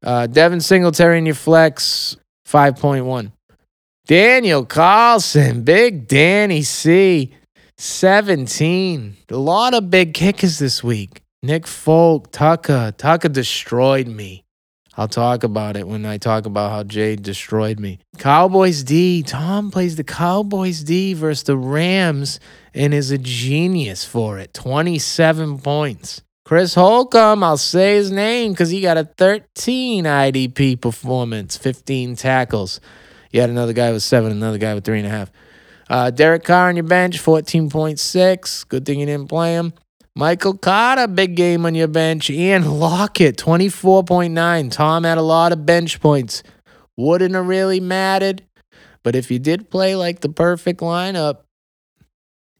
S1: Uh, Devin Singletary in your flex, 5.1. Daniel Carlson, big Danny C, 17. A lot of big kickers this week. Nick Folk, Tucker. Tucker destroyed me. I'll talk about it when I talk about how Jade destroyed me. Cowboys D. Tom plays the Cowboys D versus the Rams and is a genius for it. 27 points. Chris Holcomb, I'll say his name because he got a 13 IDP performance, 15 tackles. You had another guy with seven, another guy with three and a half. Uh, Derek Carr on your bench, 14.6. Good thing you didn't play him. Michael Carter, big game on your bench. Ian Lockett, 24.9. Tom had a lot of bench points. Wouldn't have really mattered. But if you did play like the perfect lineup,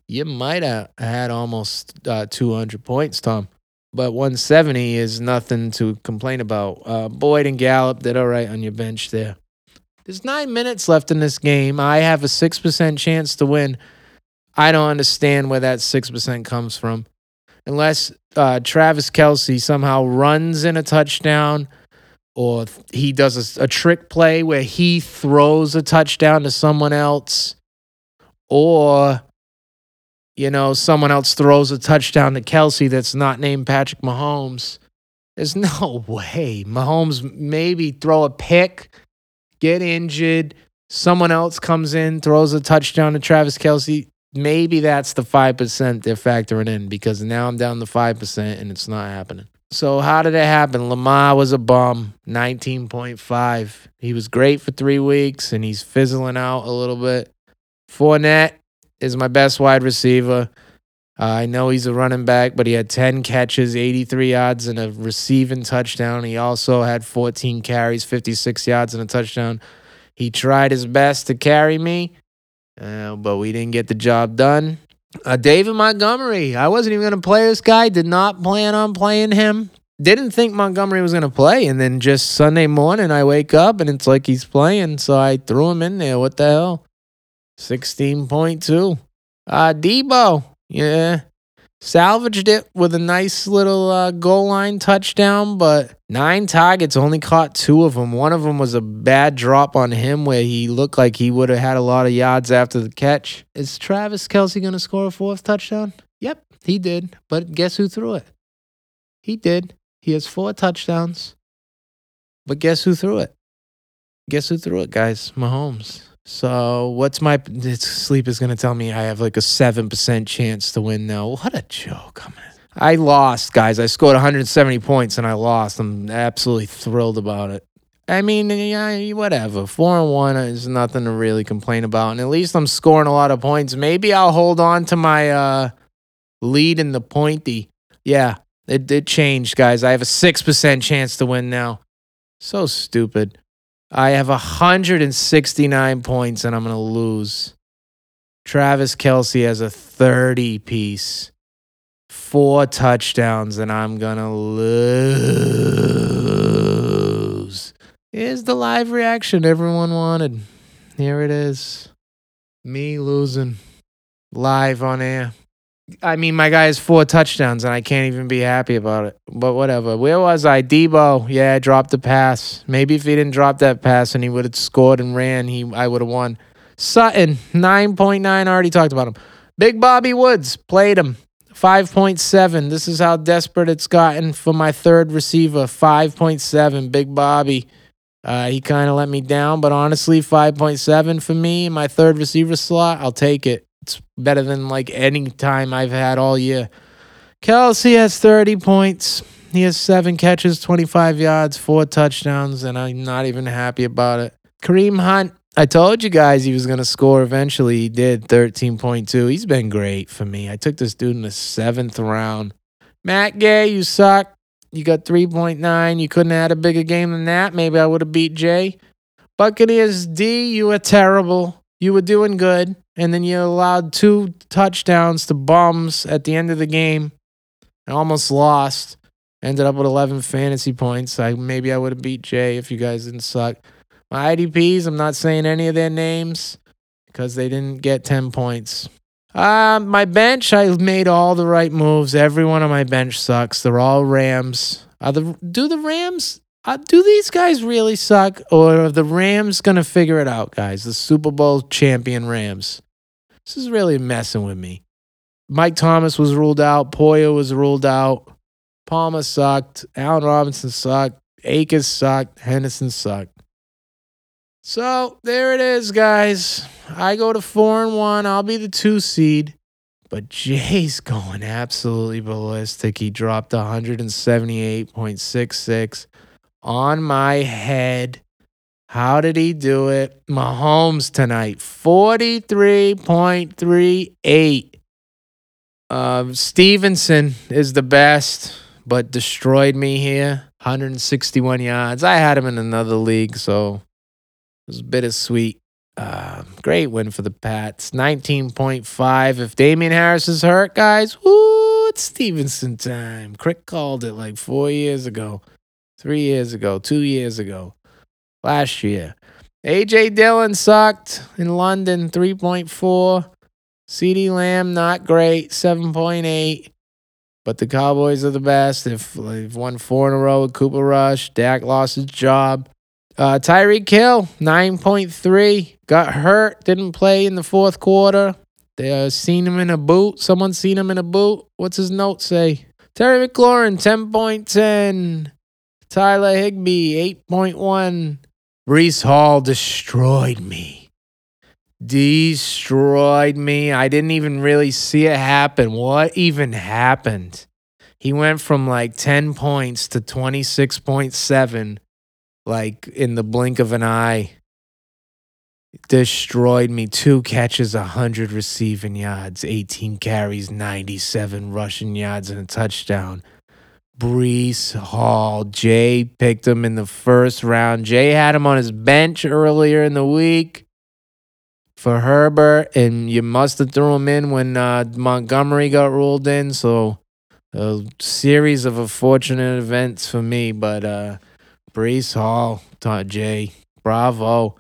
S1: you might have had almost uh, 200 points, Tom. But 170 is nothing to complain about. Uh, Boyd and Gallup did all right on your bench there. There's nine minutes left in this game. I have a 6% chance to win. I don't understand where that 6% comes from. Unless uh, Travis Kelce somehow runs in a touchdown or he does a, a trick play where he throws a touchdown to someone else or you know, someone else throws a touchdown to Kelce that's not named Patrick Mahomes. There's no way. Mahomes maybe throw a pick, get injured. Someone else comes in, throws a touchdown to Travis Kelce. Maybe that's the 5% they're factoring in because now I'm down to 5% and it's not happening. So, how did it happen? Lamar was a bum, 19.5. He was great for three weeks and he's fizzling out a little bit. Fournette, is my best wide receiver. Uh, I know he's a running back, but he had 10 catches, 83 yards, and a receiving touchdown. He also had 14 carries, 56 yards, and a touchdown. He tried his best to carry me, uh, but we didn't get the job done. Uh, David Montgomery, I wasn't even going to play this guy, did not plan on playing him. Didn't think Montgomery was going to play. And then just Sunday morning, I wake up and it's like he's playing. So I threw him in there. What the hell? 16.2. Uh, Deebo. yeah, salvaged it with a nice little uh, goal line touchdown, but nine targets, only caught two of them. One of them was a bad drop on him where he looked like he would have had a lot of yards after the catch. Is Travis Kelce going to score a fourth touchdown? Yep, he did. But guess who threw it? He did. He has four touchdowns. But guess who threw it? Guess who threw it, guys? Mahomes. So what's my sleep is going to tell me I have like a 7% chance to win now. What a joke. I'm I lost, guys. I scored 170 points and I lost. I'm absolutely thrilled about it. I mean, yeah, whatever. Four and one is nothing to really complain about, and at least I'm scoring a lot of points. Maybe I'll hold on to my uh, lead in the pointy. Yeah, it it changed, guys. I have a six percent chance to win now. So stupid. I have 169 points and I'm to lose. Travis Kelce has a 30 piece, four touchdowns, and I'm going to lose. Here's the live reaction everyone wanted. Here it is. Me losing live on air. I mean, my guy has four touchdowns, and I can't even be happy about it. But whatever. Where was I? Deebo. Yeah, I dropped the pass. Maybe if he didn't drop that pass and he would have scored and ran, he I would have won. Sutton, 9.9. I already talked about him. Big Bobby Woods, played him. 5.7. This is how desperate it's gotten for my third receiver. 5.7. Big Bobby. Uh, he kind of let me down, but honestly, 5.7 for me, my third receiver slot, I'll take it. It's better than like any time I've had all year. Kelce has 30 points. He has seven catches, 25 yards, four touchdowns, and I'm not even happy about it. Kareem Hunt, I told you guys he was going to score eventually. He did 13.2. He's been great for me. I took this dude in the seventh round. Matt Gay, you suck. You got 3.9. You couldn't have had a bigger game than that. Maybe I would have beat Jay. Buccaneers D, you were terrible. You were doing good. And then you allowed two touchdowns to bums at the end of the game. I almost lost. Ended up with 11 fantasy points. I maybe I would have beat Jay if you guys didn't suck. My IDPs, I'm not saying any of their names because they didn't get 10 points. Uh, my bench, I made all the right moves. Every one of my bench sucks. They're all Rams. Are the do the Rams? Uh, do these guys really suck, or are the Rams gonna figure it out, guys? The Super Bowl champion Rams. This is really messing with me. Mike Thomas was ruled out. Poyer was ruled out. Palmer sucked. Allen Robinson sucked. Akers sucked. Henderson sucked. So there it is, guys. I go to four and one. I'll be the two seed. But Jay's going absolutely ballistic. He dropped 178.66 on my head. How did he do it? Mahomes tonight, 43.38. Um, Stevenson is the best, but destroyed me here. 161 yards. I had him in another league, so was bittersweet. Uh, great win for the Pats. 19.5. If Damian Harris is hurt, guys, woo, it's Stevenson time. Crick called it like four years ago, three years ago, two years ago, last year. AJ Dillon sucked in London, 3.4. CeeDee Lamb, not great, 7.8. But the Cowboys are the best. If they've won four in a row with Cooper Rush, Dak lost his job. Uh, Tyreek Hill, 9.3. Got hurt, didn't play in the fourth quarter. They uh, seen him in a boot. Someone seen him in a boot. What's his note say? Terry McLaurin, 10.10. Tyler Higbee, 8.1. Breece Hall destroyed me. Destroyed me. I didn't even really see it happen. What even happened? He went from like 10 points to 26.7 like in the blink of an eye. Destroyed me. Two catches, 100 receiving yards, 18 carries, 97 rushing yards, and a touchdown. Breece Hall. Jay picked him in the first round. Jay had him on his bench earlier in the week for Herbert, and you must have threw him in when uh, Montgomery got ruled in. So a series of unfortunate events for me, but uh, Breece Hall, Jay, bravo.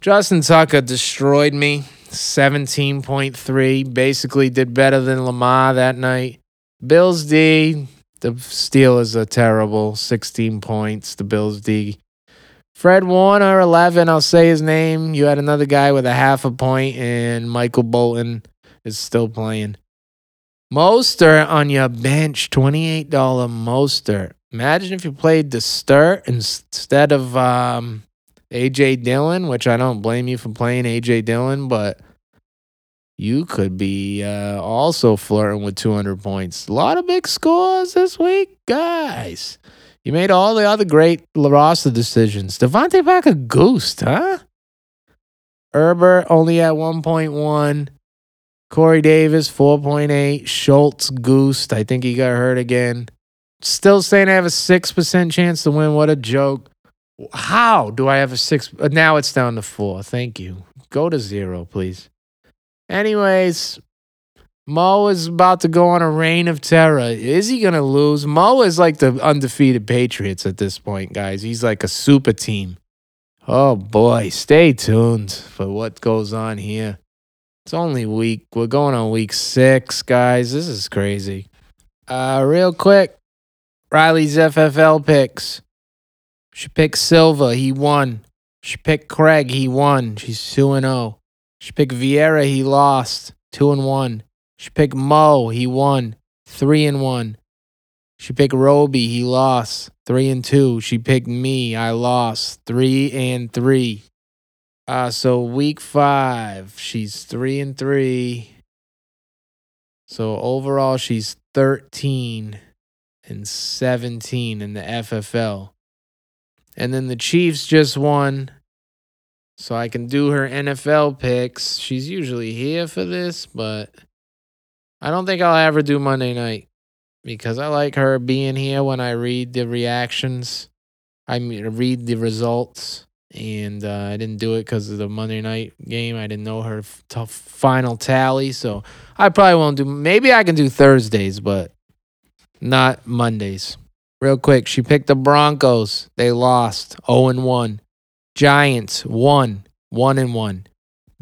S1: Justin Tucker destroyed me. 17.3. Basically did better than Lamar that night. Bills D, the Steelers are terrible. 16 points. The Bills D. Fred Warner, 11. I'll say his name. You had another guy with a half a point, and Michael Bolton is still playing. Mostert on your bench, $28 Mostert. Imagine if you played the Sturt instead of um, AJ Dillon, which I don't blame you for playing AJ Dillon, but you could be uh, also flirting with 200 points. A lot of big scores this week, guys. You made all the other great roster decisions. DeVante Parker goosed, huh? Herbert only at 1.1. Corey Davis, 4.8. Schultz goosed. I think he got hurt again. Still saying I have a 6% chance to win. What a joke. How do I have a six? uh, Now it's down to four. Thank you. Go to zero, please. Anyways, Mo is about to go on a reign of terror. Is he going to lose? Mo is like the undefeated Patriots at this point, guys. He's like a super team. Oh boy, stay tuned for what goes on here. It's only week. We're going on week six, guys. This is crazy. Uh, real quick, Riley's FFL picks. She picked Silva. He won. She picked Craig. He won. She's 2 and 0. She picked Vieira. He lost. 2 and 1. She picked Mo. He won. 3 and 1. She picked Roby. He lost. 3 and 2. She picked me. I lost. 3 and 3. Uh so week 5, she's 3 and 3. So overall she's 13 and 17 in the FFL. And then the Chiefs just won. So I can do her NFL picks. She's usually here for this, but I don't think I'll ever do Monday night because I like her being here when I read the reactions. I read the results. and uh, I didn't do it because of the Monday night game. I didn't know her f- final tally, so I probably won't do. Maybe I can do Thursdays, but not Mondays. Real quick, she picked the Broncos. They lost 0 and 1. Giants won 1 and 1.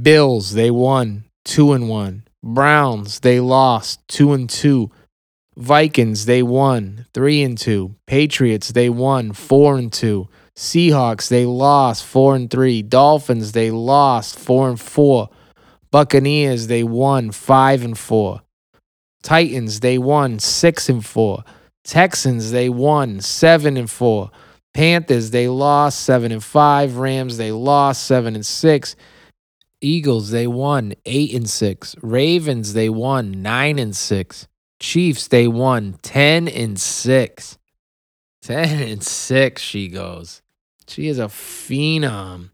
S1: Bills, they won 2 and 1. Browns, they lost 2 and 2. Vikings, they won 3 and 2. Patriots, they won 4 and 2. Seahawks, they lost 4 and 3. Dolphins, they lost 4 and 4. Buccaneers, they won 5 and 4. Titans, they won 6 and 4. Texans, they won 7 and 4. Panthers, they lost 7 and 5. Rams, they lost 7 and 6. Eagles, they won 8 and 6. Ravens, they won 9 and 6. Chiefs, they won 10 and 6. 10 and 6, she goes. She is a phenom.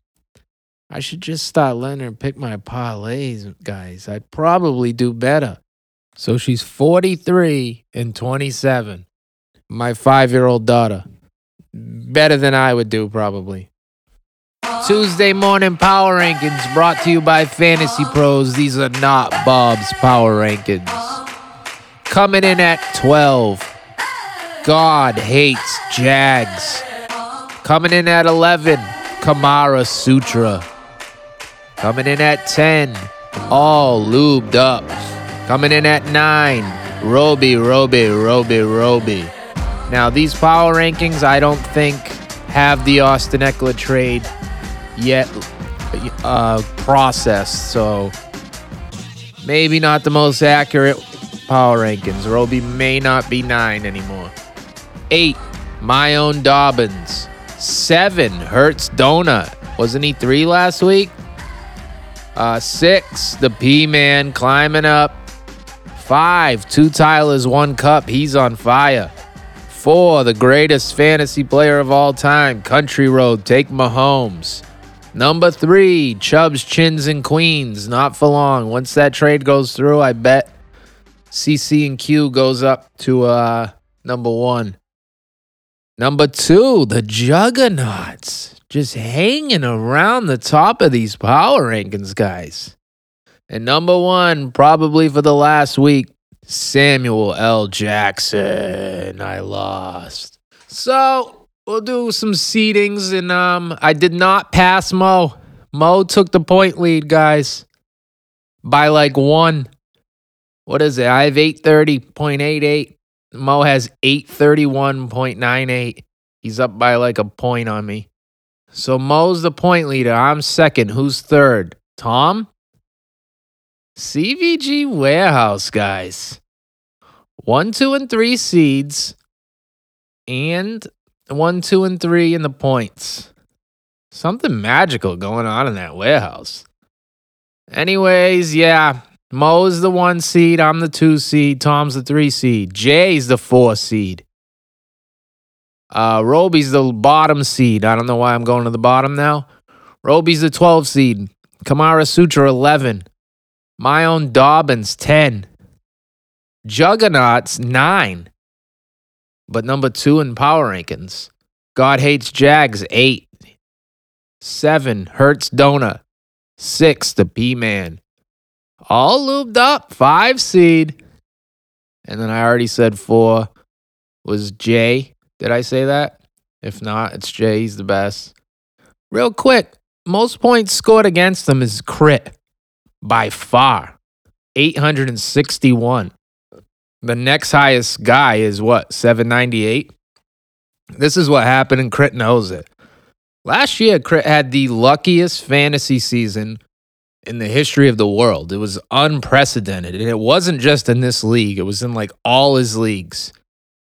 S1: I should just start letting her pick my parlays, guys. I'd probably do better. So she's 43 and 27. My five year old daughter. Better than I would do, probably. Tuesday morning power rankings brought to you by Fantasy Pros. These are not Bob's power rankings. Coming in at 12. God hates Jags. Coming in at 11. Kamara Sutra. Coming in at 10. All lubed up. Coming in at 9. Roby, Roby, Roby, Roby. Now, these power rankings, I don't think have the Austin Ekeler trade yet uh, processed. So maybe not the most accurate power rankings. Roby may not be nine anymore. Eight, my own Dobbins. Seven, Hertz Donut. Wasn't he three last week? Uh, six, the P Man climbing up. Five, two Tylers, one cup. He's on fire. Four, the greatest fantasy player of all time, Country Road, take Mahomes. Number three, Chubbs, Chins, and Queens. Not for long. Once that trade goes through, I bet CC and Q goes up to uh, number one. Number two, the Juggernauts. Just hanging around the top of these power rankings, guys. And number one, probably for the last week, Samuel L. Jackson. I lost. So we'll do some seedings, and um, I did not pass Mo. Mo took the point lead, guys, by like one. What is it? I have 830.88. Mo has 831.98. He's up by like a point on me. So Mo's the point leader. I'm second. Who's third? Tom? CVG Warehouse, guys. One, two, and three seeds, and one, two, and three in the points. Something magical going on in that warehouse. Anyways, yeah, Mo's the one seed. I'm the two seed. Tom's the three seed. Jay's the four seed. Uh, Roby's the bottom seed. I don't know why I'm going to the bottom now. Roby's the 12 seed. Kamara Sutra 11. My own Dobbins 10. Juggernauts 9. But number 2 in power rankings. God hates Jags 8. 7 Hertz Donut. 6 the P Man. All lubed up. 5 seed. And then I already said 4 was Jay. Did I say that? If not, it's Jay. He's the best. Real quick, most points scored against them is crit by far 861. The next highest guy is what, 798? This is what happened, and Crit knows it. Last year, Crit had the luckiest fantasy season in the history of the world. It was unprecedented. And it wasn't just in this league, it was in like all his leagues.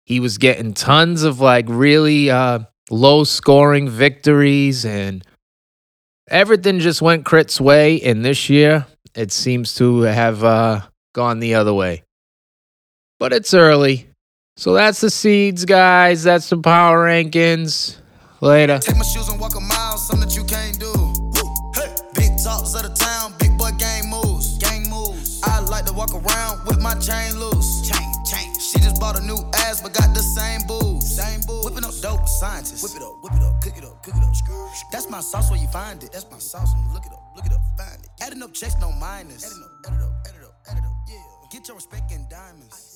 S1: He was getting tons of like really uh, low scoring victories, and everything just went Crit's way. And this year, it seems to have uh, gone the other way. But it's early. So that's the seeds, guys. That's the power rankings. Later.
S3: Take my shoes and walk a mile, something that you can't do. Hey. Big of the town, big boy gang moves. Gang moves. I like to walk around with my chain loose. Chain, chain. She just bought a new ass. but got the same. Same. Whipping up dope scientists. Whip it up, whip it up, cook it up, cook it up. That's my sauce where you find it. That's my sauce when you look it up, look it up, find it. Adding up checks, no minus. Adding up, add it up, add it up, add it up, yeah. Get your respect in diamonds.